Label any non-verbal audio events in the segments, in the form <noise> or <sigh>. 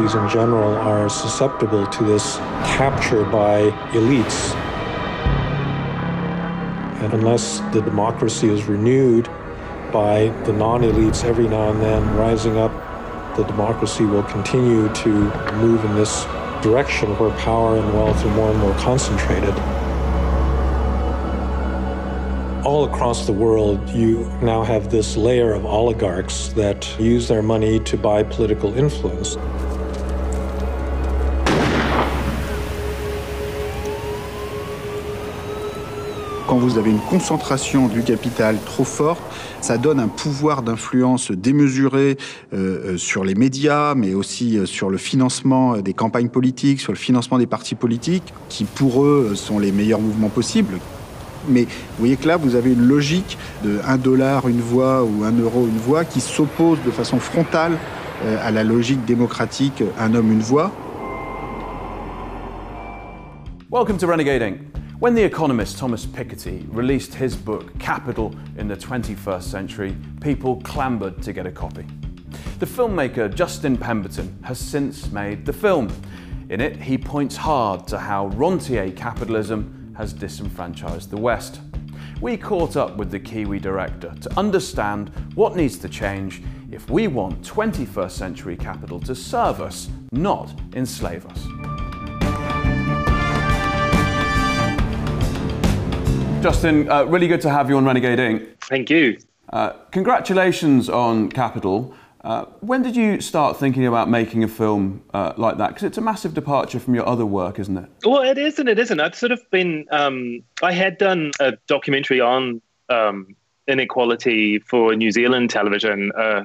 in general are susceptible to this capture by elites. And unless the democracy is renewed by the non elites every now and then rising up, the democracy will continue to move in this direction where power and wealth are more and more concentrated. All across the world, you now have this layer of oligarchs that use their money to buy political influence. Quand vous avez une concentration du capital trop forte, ça donne un pouvoir d'influence démesuré euh, euh, sur les médias, mais aussi euh, sur le financement des campagnes politiques, sur le financement des partis politiques, qui pour eux sont les meilleurs mouvements possibles. Mais vous voyez que là, vous avez une logique de 1 dollar une voix ou 1 euro une voix qui s'oppose de façon frontale à la logique démocratique un homme une voix. Welcome to Renegading. When the economist Thomas Piketty released his book Capital in the 21st Century, people clamoured to get a copy. The filmmaker Justin Pemberton has since made the film. In it, he points hard to how rentier capitalism has disenfranchised the West. We caught up with the Kiwi director to understand what needs to change if we want 21st century capital to serve us, not enslave us. Justin, uh, really good to have you on Renegade Inc. Thank you. Uh, congratulations on Capital. Uh, when did you start thinking about making a film uh, like that? Because it's a massive departure from your other work, isn't it? Well, it is and it isn't. I've sort of been, um, I had done a documentary on um, inequality for New Zealand television uh,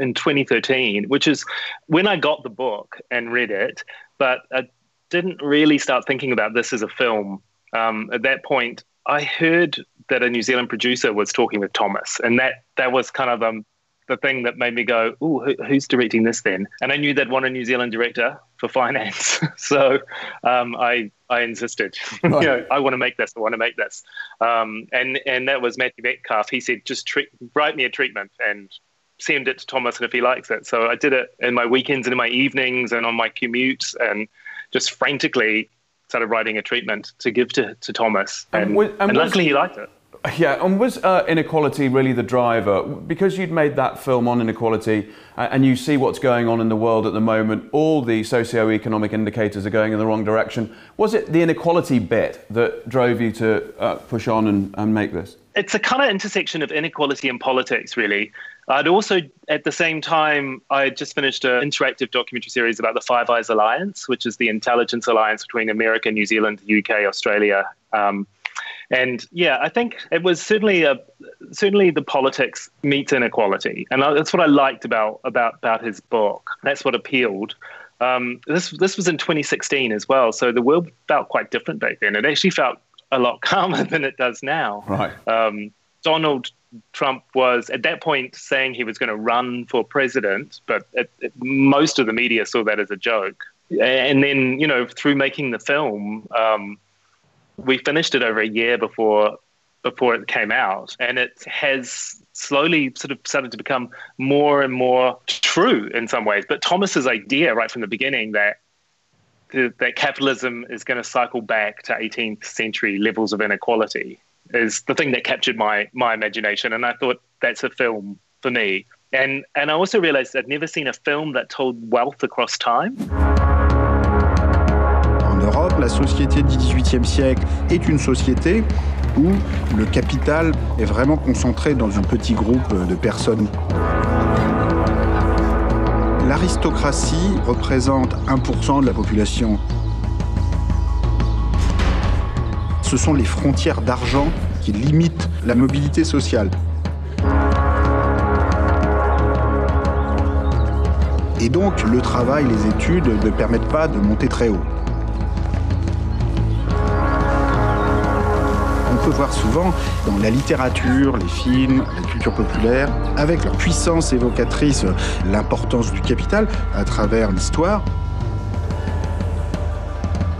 in 2013, which is when I got the book and read it, but I didn't really start thinking about this as a film. Um, at that point, I heard that a New Zealand producer was talking with Thomas, and that that was kind of um, the thing that made me go, "Ooh, who, who's directing this then?" And I knew they'd want a New Zealand director for finance, <laughs> so um, I I insisted. Right. <laughs> you know, I want to make this. I want to make this. Um, and and that was Matthew Metcalf. He said, "Just treat, write me a treatment and." Send it to Thomas, and if he likes it. So I did it in my weekends and in my evenings and on my commutes, and just frantically started writing a treatment to give to, to Thomas. And, and, was, and, and luckily was, he liked it. Yeah, and was uh, inequality really the driver? Because you'd made that film on inequality uh, and you see what's going on in the world at the moment, all the socio-economic indicators are going in the wrong direction. Was it the inequality bit that drove you to uh, push on and, and make this? It's a kind of intersection of inequality and politics, really. I'd also, at the same time, I had just finished an interactive documentary series about the Five Eyes Alliance, which is the intelligence alliance between America, New Zealand, UK, Australia. Um, and yeah, I think it was certainly a certainly the politics meets inequality, and that's what I liked about about about his book. That's what appealed. Um, this this was in 2016 as well, so the world felt quite different back then. It actually felt a lot <laughs> calmer than it does now. Right. Um, Donald Trump was at that point saying he was going to run for president, but it, it, most of the media saw that as a joke. And then, you know, through making the film, um, we finished it over a year before before it came out, and it has slowly sort of started to become more and more true in some ways. But Thomas's idea right from the beginning that that capitalism is going to cycle back to 18th century levels of inequality is the thing that captured my my imagination, and I thought that's a film for me. And and I also realized I'd never seen a film that told wealth across time. En Europe, la société du XVIIIe siècle est une société où le capital est vraiment concentré dans un petit groupe de personnes. L'aristocratie représente 1% de la population ce sont les frontières d'argent qui limitent la mobilité sociale. Et donc, le travail, les études ne permettent pas de monter très haut. On peut voir souvent dans la littérature, les films, la culture populaire, avec leur puissance évocatrice, l'importance du capital à travers l'histoire,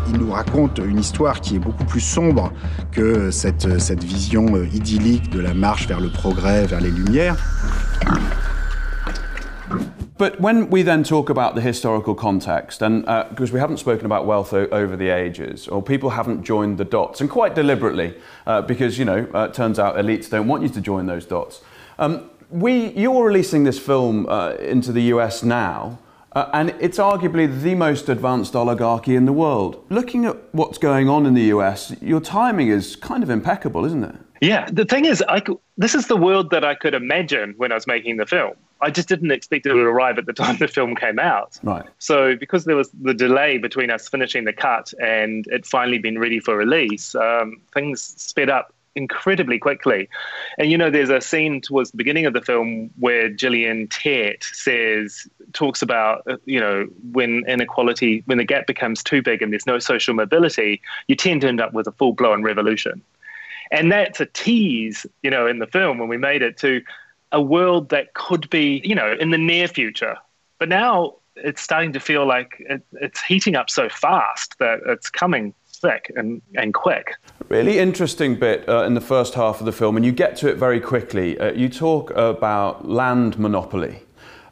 il nous raconte une histoire qui est beaucoup plus sombre que cette, cette vision euh, idyllique de la marche vers le progrès, vers les lumières. But when we then talk about the historical context, and uh, because we haven't spoken about wealth over the ages, or people haven't joined the dots, and quite deliberately, uh, because you know, uh, it turns out elites don't want you to join those dots. Um, we, you're releasing this film uh, into the US now. Uh, and it's arguably the most advanced oligarchy in the world. Looking at what's going on in the US, your timing is kind of impeccable, isn't it? Yeah, the thing is, I this is the world that I could imagine when I was making the film. I just didn't expect it would arrive at the <laughs> time the film came out. Right. So because there was the delay between us finishing the cut and it finally being ready for release, um, things sped up incredibly quickly. And you know, there's a scene towards the beginning of the film where Gillian Tett says, talks about, uh, you know, when inequality, when the gap becomes too big and there's no social mobility, you tend to end up with a full blown revolution. And that's a tease, you know, in the film when we made it to a world that could be, you know, in the near future. But now it's starting to feel like it, it's heating up so fast that it's coming thick and, and quick. Really interesting bit uh, in the first half of the film, and you get to it very quickly. Uh, you talk about land monopoly,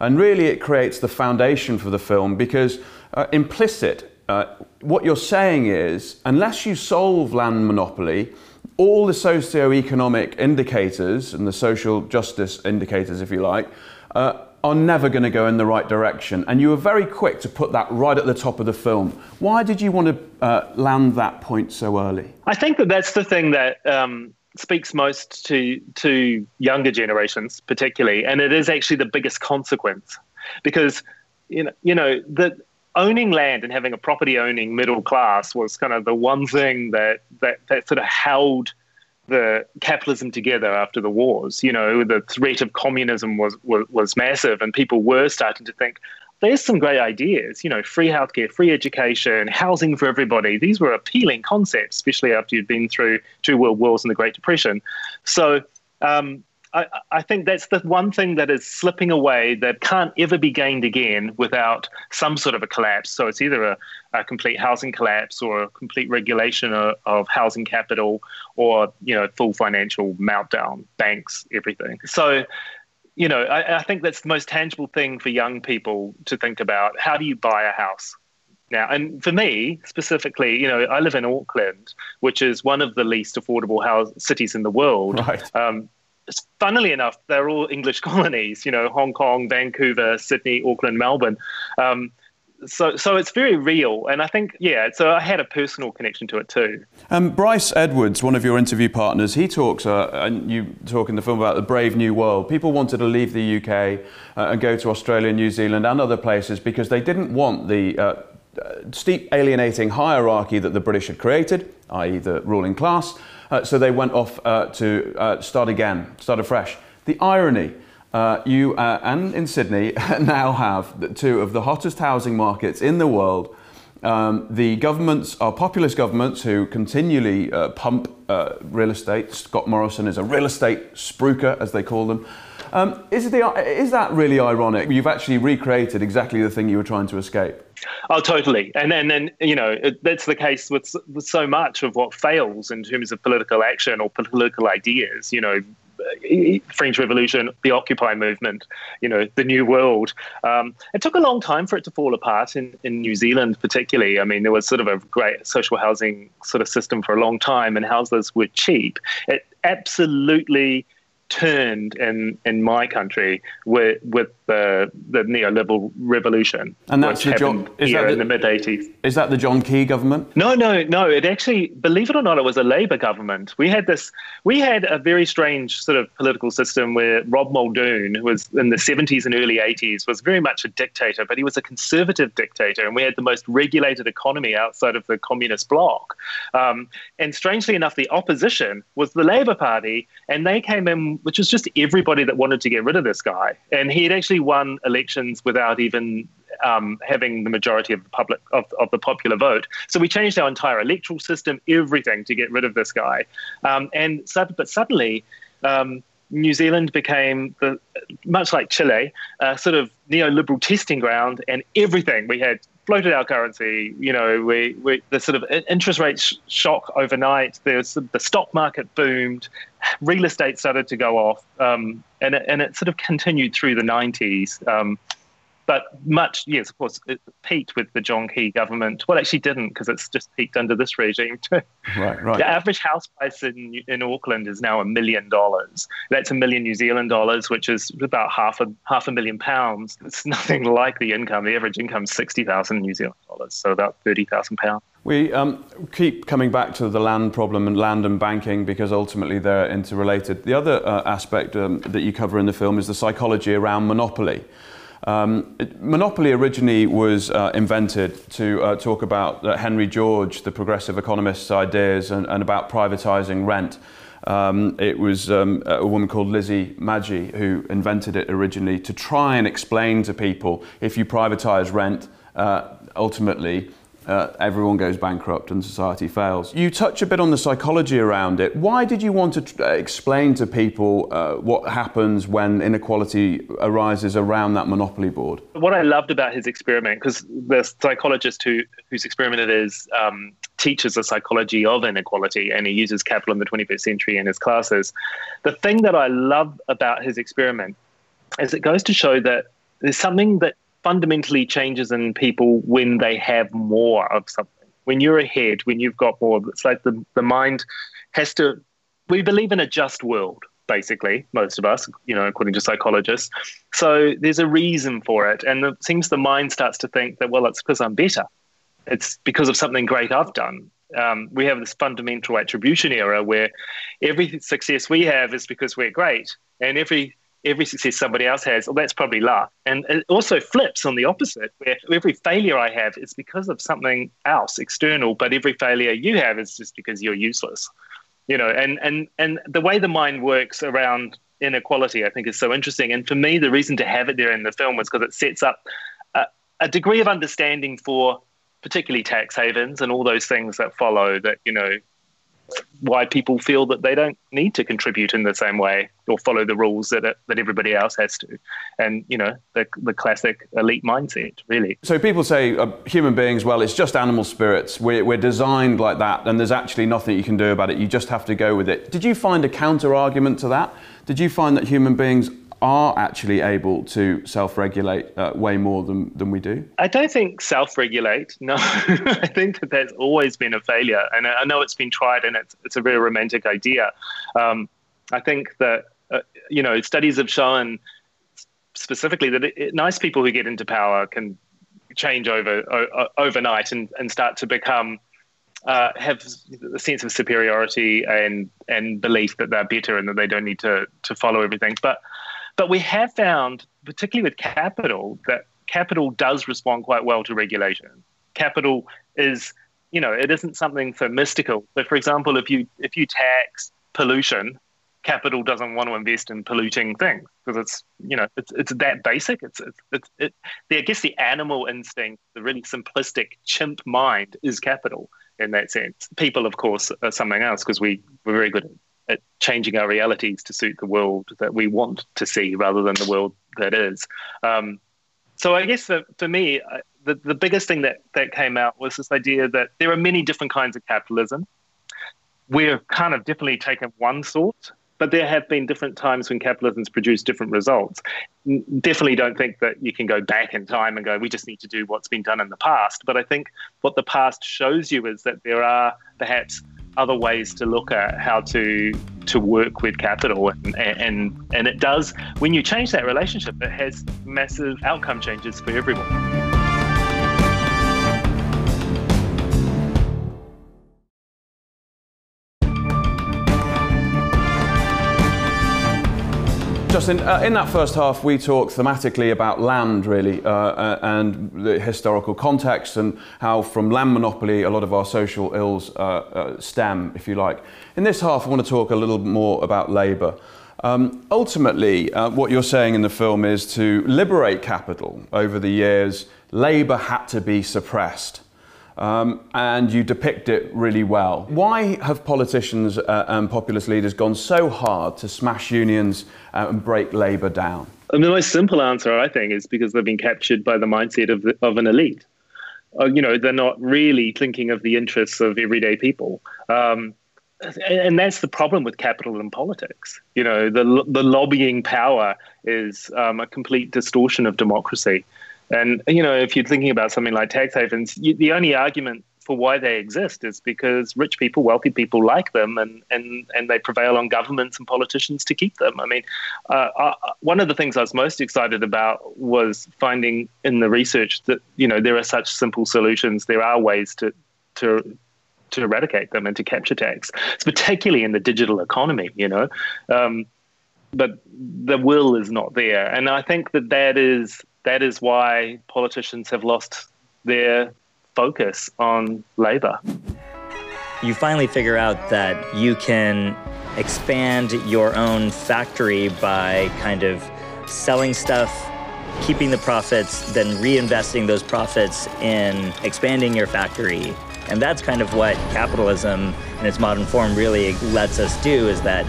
and really it creates the foundation for the film because uh, implicit, uh, what you're saying is, unless you solve land monopoly, all the socio-economic indicators and the social justice indicators, if you like, uh, are never going to go in the right direction. And you were very quick to put that right at the top of the film. Why did you want to uh, land that point so early? I think that that's the thing that um, speaks most to to younger generations, particularly, and it is actually the biggest consequence because you know you know that owning land and having a property owning middle class was kind of the one thing that that that sort of held the capitalism together after the wars. You know, the threat of communism was, was, was massive, and people were starting to think there's some great ideas. You know, free healthcare, free education, housing for everybody. These were appealing concepts, especially after you'd been through two world wars and the Great Depression. So. Um, I, I, think that's the one thing that is slipping away that can't ever be gained again without some sort of a collapse. So it's either a, a complete housing collapse or a complete regulation of, of, housing capital or, you know, full financial meltdown, banks, everything. So, you know, I, I think that's the most tangible thing for young people to think about. How do you buy a house? now. And for me specifically, you know, I live in Auckland, which is one of the least affordable house cities in the world. Right. Um, funnily enough, they're all English <laughs> colonies. You know, Hong Kong, Vancouver, Sydney, Auckland, Melbourne. Um, so, so it's very real, and I think, yeah. So I had a personal connection to it too. Um, Bryce Edwards, one of your interview partners, he talks, uh, and you talk in the film about the brave new world. People wanted to leave the UK uh, and go to Australia, New Zealand, and other places because they didn't want the uh, steep alienating hierarchy that the British had created, i.e., the ruling class. Uh, so they went off uh, to uh, start again, start afresh. The irony, uh, you uh, and in Sydney <laughs> now have two of the hottest housing markets in the world. Um, the governments are populist governments who continually uh, pump real estate. Scott Morrison is a real estate spruiker, as they call them. Um, is, the, is that really ironic? You've actually recreated exactly the thing you were trying to escape. Oh, totally. And then, and, you know, it, that's the case with, with so much of what fails in terms of political action or political ideas. You know, French Revolution, the Occupy movement, you know, the New World. Um, it took a long time for it to fall apart in, in New Zealand, particularly. I mean, there was sort of a great social housing sort of system for a long time, and houses were cheap. It absolutely turned in in my country with with the the neoliberal revolution, and that's the John, is here that the, in the mid '80s. Is that the John Key government? No, no, no. It actually, believe it or not, it was a Labour government. We had this. We had a very strange sort of political system where Rob Muldoon, who was in the '70s and early '80s, was very much a dictator, but he was a conservative dictator, and we had the most regulated economy outside of the communist bloc. Um, and strangely enough, the opposition was the Labour Party, and they came in, which was just everybody that wanted to get rid of this guy, and he had actually won elections without even um, having the majority of the public of, of, the popular vote. So we changed our entire electoral system, everything to get rid of this guy. Um, and but suddenly. Um, New Zealand became the, much like Chile, a sort of neoliberal testing ground, and everything we had floated our currency. You know, we, we the sort of interest rate sh- shock overnight. There's the stock market boomed, real estate started to go off, um, and it, and it sort of continued through the 90s. Um, but much, yes, of course, it peaked with the John Key government. Well, actually didn't because it's just peaked under this regime too. <laughs> Right, right. The average house price in in Auckland is now a million dollars. That's a million New Zealand dollars, which is about half a half a million pounds. It's <laughs> nothing like the income. The average income is sixty thousand New Zealand dollars, so about thirty thousand pounds. We um, keep coming back to the land problem and land and banking because ultimately they're interrelated. The other uh, aspect um, that you cover in the film is the psychology around monopoly. Um, it, monopoly originally was uh, invented to uh, talk about uh, Henry George, the progressive economist's ideas, and, and about privatising rent. Um, it was um, a woman called Lizzie Magie who invented it originally to try and explain to people if you privatise rent, uh, ultimately uh, everyone goes bankrupt and society fails. You touch a bit on the psychology around it. Why did you want to tr- uh, explain to people uh, what happens when inequality arises around that monopoly board? What I loved about his experiment, because the psychologist who whose experiment it is um, teaches the psychology of inequality, and he uses capital in the 21st century in his classes. The thing that I love about his experiment is it goes to show that there's something that fundamentally changes in people when they have more of something. When you're ahead, when you've got more, it's like the, the mind has to. We believe in a just world, basically, most of us, you know, according to psychologists. So there's a reason for it. And it seems the mind starts to think that, well, it's because I'm better. It's because of something great I've done. Um, we have this fundamental attribution error where every success we have is because we're great, and every every success somebody else has, well, that's probably luck. And it also flips on the opposite, where every failure I have is because of something else external, but every failure you have is just because you're useless. You know, and and and the way the mind works around inequality, I think, is so interesting. And for me, the reason to have it there in the film was because it sets up a, a degree of understanding for particularly tax havens and all those things that follow that you know why people feel that they don't need to contribute in the same way or follow the rules that that everybody else has to, and you know the the classic elite mindset, really. So people say uh, human beings, well, it's just animal spirits. We're we're designed like that, and there's actually nothing you can do about it. You just have to go with it. Did you find a counter argument to that? Did you find that human beings are actually able to self-regulate uh, way more than, than we do? I don't think self-regulate. No, <laughs> I think that that's always been a failure, and I know it's been tried, and it's it's a very romantic idea. Um, I think that uh, you know studies have shown specifically that it, it, nice people who get into power can change over o- overnight and, and start to become uh, have a sense of superiority and and belief that they're better and that they don't need to to follow everything. But but we have found, particularly with capital, that capital does respond quite well to regulation. Capital is, you know, it isn't something so mystical. But for example, if you if you tax pollution, capital doesn't want to invest in polluting things because it's you know it's it's that basic. It's it's, it's it, the, I guess the animal instinct, the really simplistic chimp mind, is capital in that sense. People, of course, are something else because we we're very good at at changing our realities to suit the world that we want to see rather than the world that is. Um, so I guess for, me, uh, the, the biggest thing that, that came out was this idea that there are many different kinds of capitalism. We're kind of definitely taken one sort, but there have been different times when capitalism's produced different results. Definitely don't think that you can go back in time and go, we just need to do what's been done in the past. But I think what the past shows you is that there are perhaps other ways to look at how to to work with capital. And and and it does when you change that relationship it has massive outcome changes for everyone Justin, uh, in that first half, we talked thematically about land, really, uh, uh, and the historical context, and how from land monopoly a lot of our social ills uh, uh, stem, if you like. In this half, I want to talk a little more about labour. Um, ultimately, uh, what you're saying in the film is to liberate capital over the years, labour had to be suppressed. Um, and you depict it really well. Why have politicians uh, and populist leaders gone so hard to smash unions uh, and break labour down? The most simple answer, I think, is because they've been captured by the mindset of, the, of an elite. Uh, you know, they're not really thinking of the interests of everyday people. Um, and that's the problem with capital and politics. You know, the the lobbying power is um, a complete distortion of democracy. And you know, if you're thinking about something like tax havens, you, the only argument for why they exist is because rich people, wealthy people like them, and and and they prevail on governments and politicians to keep them. I mean, uh, uh, one of the things I was most excited about was finding in the research that you know there are such simple solutions. There are ways to to to eradicate them and to capture tax. It's particularly in the digital economy, you know. Um, but the will is not there, and I think that that is that is why politicians have lost their focus on labor. You finally figure out that you can expand your own factory by kind of selling stuff, keeping the profits, then reinvesting those profits in expanding your factory. And that's kind of what capitalism in its modern form really lets us do is that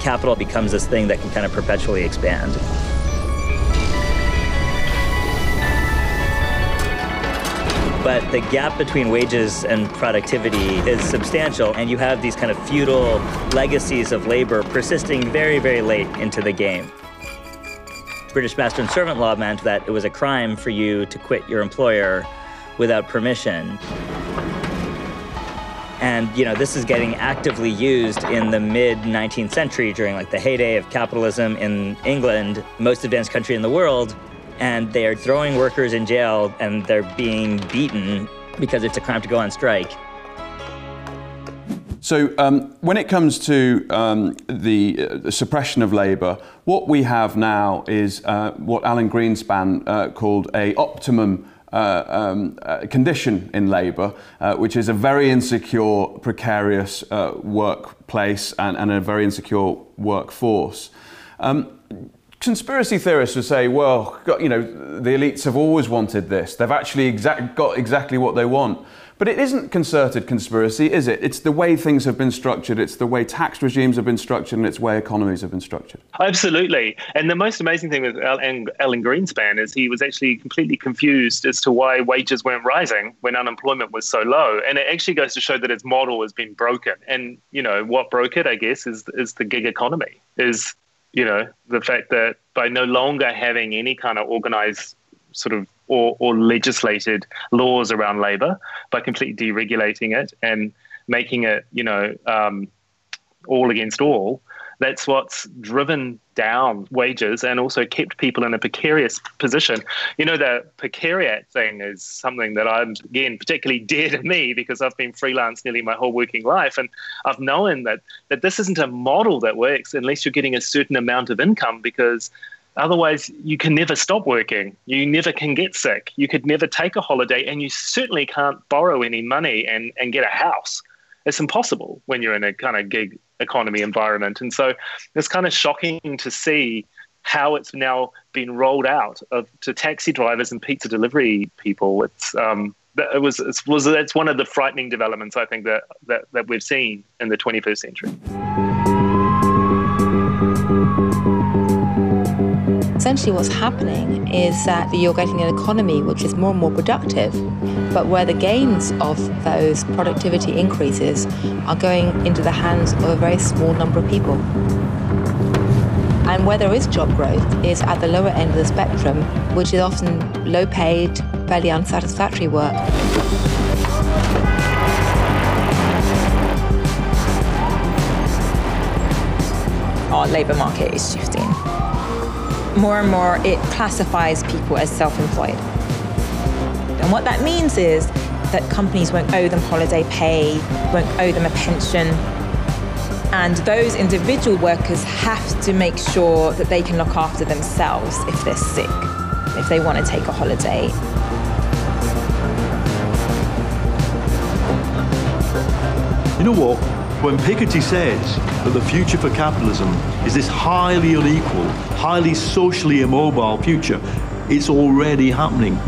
capital becomes this thing that can kind of perpetually expand. But the gap between wages and productivity is substantial, and you have these kind of feudal legacies of labor persisting very, very late into the game. British master and servant law meant that it was a crime for you to quit your employer without permission. And you know, this is getting actively used in the mid 19th century during like the heyday of capitalism in England, most advanced country in the world and they are throwing workers in jail and they're being beaten because it's a crime to go on strike. So, um, when it comes to um, the, uh, suppression of labour, what we have now is uh, what Alan Greenspan uh, called a optimum uh, um, uh, condition in labour, uh, which is a very insecure, precarious workplace and, and, a very insecure workforce. Um, conspiracy theorists would say, well, you know, the elites have always wanted this. They've actually exact, got exactly what they want. But it isn't concerted conspiracy, is it? It's the way things have been structured, it's the way tax regimes have been structured, and it's the way economies have been structured. Absolutely. And the most amazing thing with Alan, Greenspan is he was actually completely confused as to why wages weren't rising when unemployment was so low. And it actually goes to show that its model has been broken. And, you know, what broke it, I guess, is, is the gig economy, is you know, the fact that by no longer having any kind of organized sort of or, or legislated laws around labor, by completely deregulating it and making it, you know, um, all against all, that's what's driven down wages and also kept people in a precarious position. You know, the precariat thing is something that I'm, again, particularly <laughs> dear to me because I've been freelance nearly my whole working life. And I've known that, that this isn't a model that works unless you're getting a certain amount of income because otherwise you can never stop working. You never can get sick. You could never take a holiday and you certainly can't borrow any money and, and get a house it's impossible when you're in a kind of gig economy environment. And so it's kind of shocking to see how it's now been rolled out of, to taxi drivers and pizza delivery people. It's um, it was it was that's one of the frightening developments I think that, that that we've seen in the 21st century. Essentially what's happening is that you're getting an economy which is more and more productive, but where the gains of those productivity increases are going into the hands of a very small number of people. And where there is job growth is at the lower end of the spectrum, which is often low paid, fairly unsatisfactory work. Our labour market is shifting more and more it classifies people as self-employed. And what that means is that companies won't owe them holiday pay, won't owe them a pension. And those individual workers have to make sure that they can look after themselves if they're sick, if they want to take a holiday. You know what? When Piketty says that the future for capitalism is this highly unequal, highly socially immobile future, it's already happening.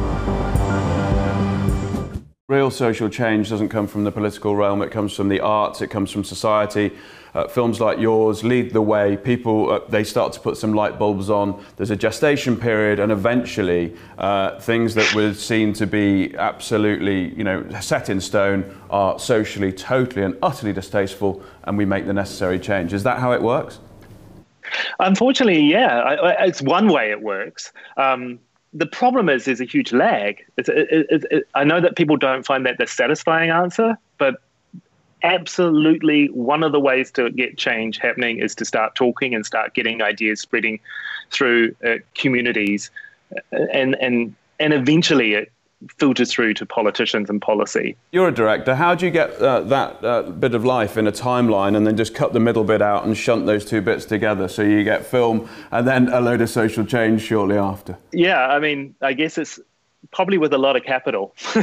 Real social change doesn't come from the political realm, it comes from the arts, it comes from society. Uh, films like yours lead the way. People, uh, they start to put some light bulbs on. There's a gestation period, and eventually, uh, things that were seen to be absolutely, you know, set in stone are socially totally and utterly distasteful, and we make the necessary change. Is that how it works? Unfortunately, yeah, I, I, it's one way it works. Um, the problem is there's a huge lag. It, it, it, I know that people don't find that the satisfying answer, but absolutely one of the ways to get change happening is to start talking and start getting ideas spreading through uh, communities, and and and eventually it filters through to politicians and policy. You're a director. How do you get uh, that uh, bit of life in a timeline and then just cut the middle bit out and shunt those two bits together so you get film and then a load of social change shortly after? Yeah, I mean, I guess it's probably with a lot of capital. <laughs>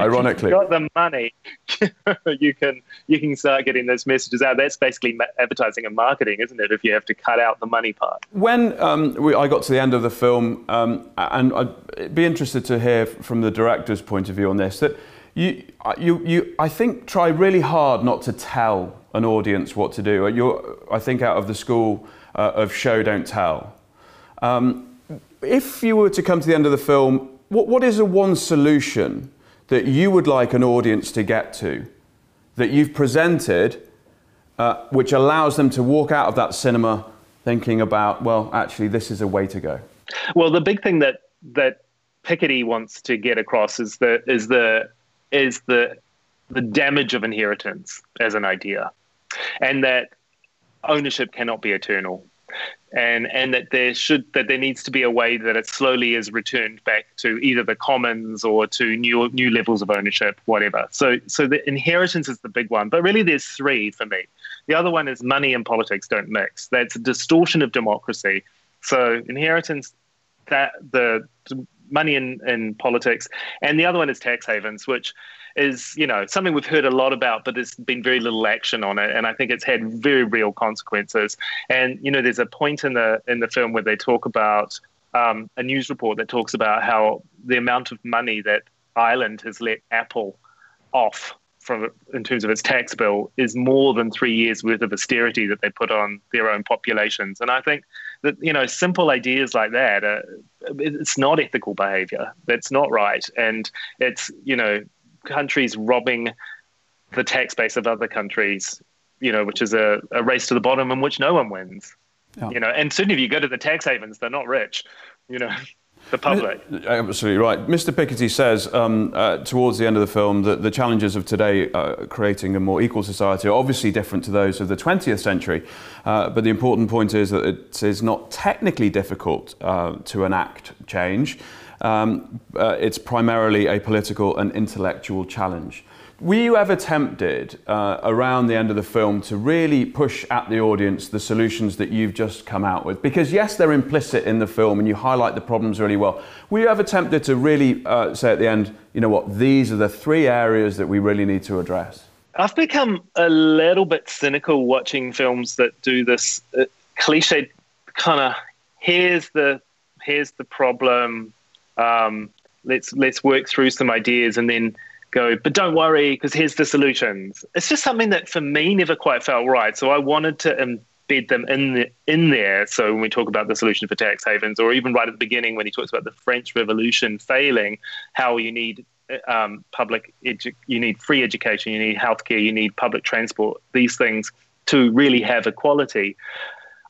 Ironically, got the money, <laughs> you can you can start getting those messages out. That's basically advertising and marketing, isn't it? If you have to cut out the money part. When um, we, I got to the end of the film, um, and I'd be interested to hear from the director's point of view on this, that you you you I think try really hard not to tell an audience what to do. You're, I think out of the school uh, of show don't tell. Um, if you were to come to the end of the film, what, what is the one solution that you would like an audience to get to that you've presented, uh, which allows them to walk out of that cinema thinking about, well, actually, this is a way to go? Well, the big thing that that Piketty wants to get across is the is the is the the damage of inheritance as an idea, and that ownership cannot be eternal and and that there should that there needs to be a way that it slowly is returned back to either the commons or to new new levels of ownership, whatever. So so the inheritance is the big one, but really there's three for me. The other one is money and politics don't mix. That's a distortion of democracy. So inheritance, that the money in, in politics, and the other one is tax havens, which is you know something we've heard a lot about, but there's been very little action on it, and I think it's had very real consequences. And you know, there's a point in the in the film where they talk about um, a news report that talks about how the amount of money that Ireland has let Apple off from in terms of its tax bill is more than three years worth of austerity that they put on their own populations. And I think that you know simple ideas like that, uh, it's not ethical behavior. That's not right, and it's you know countries robbing the tax base of other countries, you know, which is a, a race to the bottom in which no one wins. Yeah. You know, and certainly if you go to the tax havens, they're not rich, you know. <laughs> The public. Absolutely right. Mr. Piketty says um, uh, towards the end of the film that the challenges of today, uh, creating a more equal society, are obviously different to those of the 20th century. Uh, but the important point is that it is not technically difficult uh, to enact change um, uh, it's primarily a political and intellectual challenge. Were you ever tempted uh, around the end of the film to really push at the audience the solutions that you've just come out with? Because, yes, they're implicit in the film and you highlight the problems really well. Were you ever tempted to really uh, say at the end, you know what, these are the three areas that we really need to address? I've become a little bit cynical watching films that do this uh, cliche kind of here's the here's the problem um, let's let's work through some ideas and then go but don't worry because here's the solutions. It's just something that for me never quite felt right. So i wanted to embed them in the, in there. So when we talk about the solution for tax havens or even right at the beginning when he talks about the french revolution failing how you need um, public edu- you need free education you need healthcare you need public transport these things to really have equality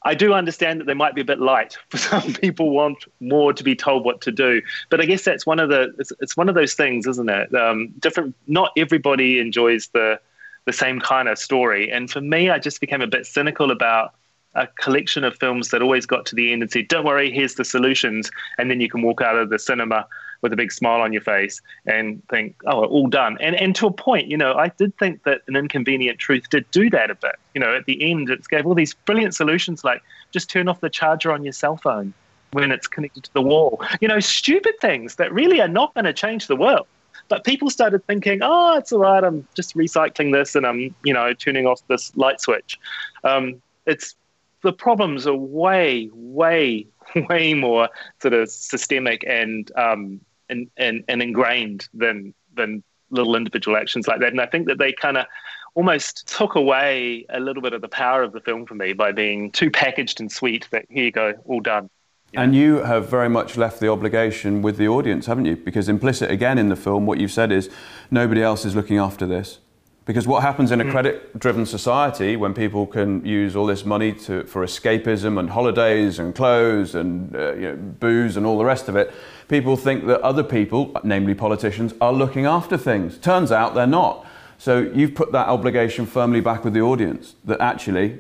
I do understand that they might be a bit light for <laughs> some people want more to be told what to do. But I guess that's one of the it's, it's one of those things, isn't it? Um, different. Not everybody enjoys the the same kind of story. And for me, I just became a bit cynical about a collection of films that always got to the end and said, "Don't worry, here's the solutions," and then you can walk out of the cinema with a big smile on your face and think, "Oh, all done." And and to a point, you know, I did think that an inconvenient truth did do that a bit. You know, at the end, it gave all these brilliant solutions like just turn off the charger on your cell phone when it's connected to the wall. You know, stupid things that really are not going to change the world. But people started thinking, oh, it's all right. I'm just recycling this and I'm, you know, turning off this light switch. Um, it's the problems are way, way, <laughs> way more sort of systemic and um, and, and, and ingrained than than little individual actions like that. And I think that they kind of almost took away a little bit of the power of the film for me by being too packaged and sweet that here you go, all done. And you have very much left the obligation with the audience, haven't you? Because implicit again in the film, what you've said is nobody else is looking after this. Because what happens in a credit driven society when people can use all this money to, for escapism and holidays and clothes and uh, you know, booze and all the rest of it, people think that other people, namely politicians, are looking after things. Turns out they're not. So you've put that obligation firmly back with the audience that actually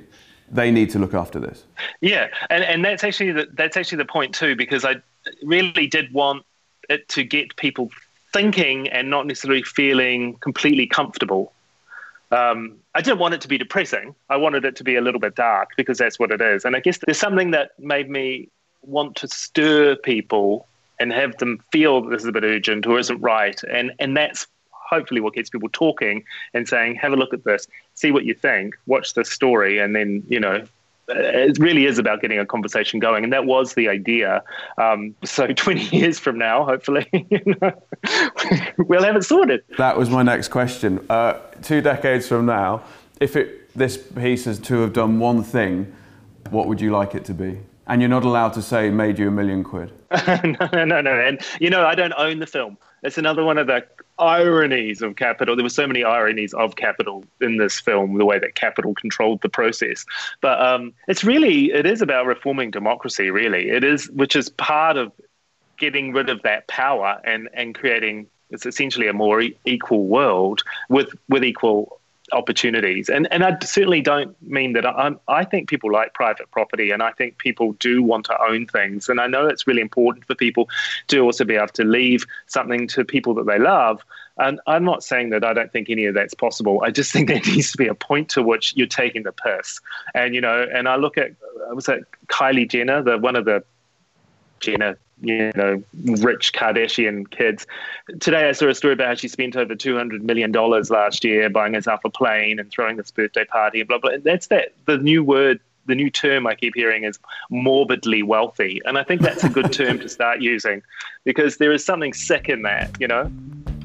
they need to look after this. Yeah, and, and that's actually the, that's actually the point too, because I really did want it to get people thinking and not necessarily feeling completely comfortable um, I didn't want it to be depressing. I wanted it to be a little bit dark because that's what it is. And I guess there's something that made me want to stir people and have them feel that this is a bit urgent or isn't right. And and that's hopefully what gets people talking and saying, have a look at this, see what you think, watch this story, and then you know it really is about getting a conversation going, and that was the idea. Um, so, <laughs> 20 years from now, hopefully, <laughs> you know, <laughs> we'll have it sorted. That was my next question. Uh, two decades from now, if it, this piece is to have done one thing, what would you like it to be? And you're not allowed to say made you a million quid. no, no, no, no. And you know, I don't own the film. It's another one of the ironies of capital. There were so many ironies of capital in this film, the way that capital controlled the process. But um, it's really, it is about reforming democracy. Really, it is, which is part of getting rid of that power and and creating. It's essentially a more e- equal world with with equal opportunities. And and I certainly don't mean that I'm, I think people like private property and I think people do want to own things. And I know it's really important for people to also be able to leave something to people that they love. And I'm not saying that I don't think any of that's possible. I just think <laughs> there needs to be a point to which you're taking the piss. And, you know, and I look at, was it Kylie Jenner, the one of the Jenner you know, rich Kardashian kids. Today I saw a story about how she spent over $200 million last year buying herself a plane and throwing this birthday party and blah, blah. And that's that, the new word, the new term I keep hearing is morbidly wealthy. And I think that's a good <laughs> term to start using because there is something sick in that, you know?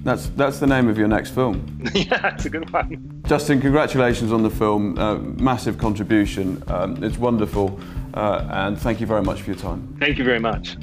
That's, that's the name of your next film. <laughs> yeah, it's a good one. Justin, congratulations on the film. Uh, massive contribution. Um, it's wonderful. Uh, and thank you very much for your time. Thank you very much.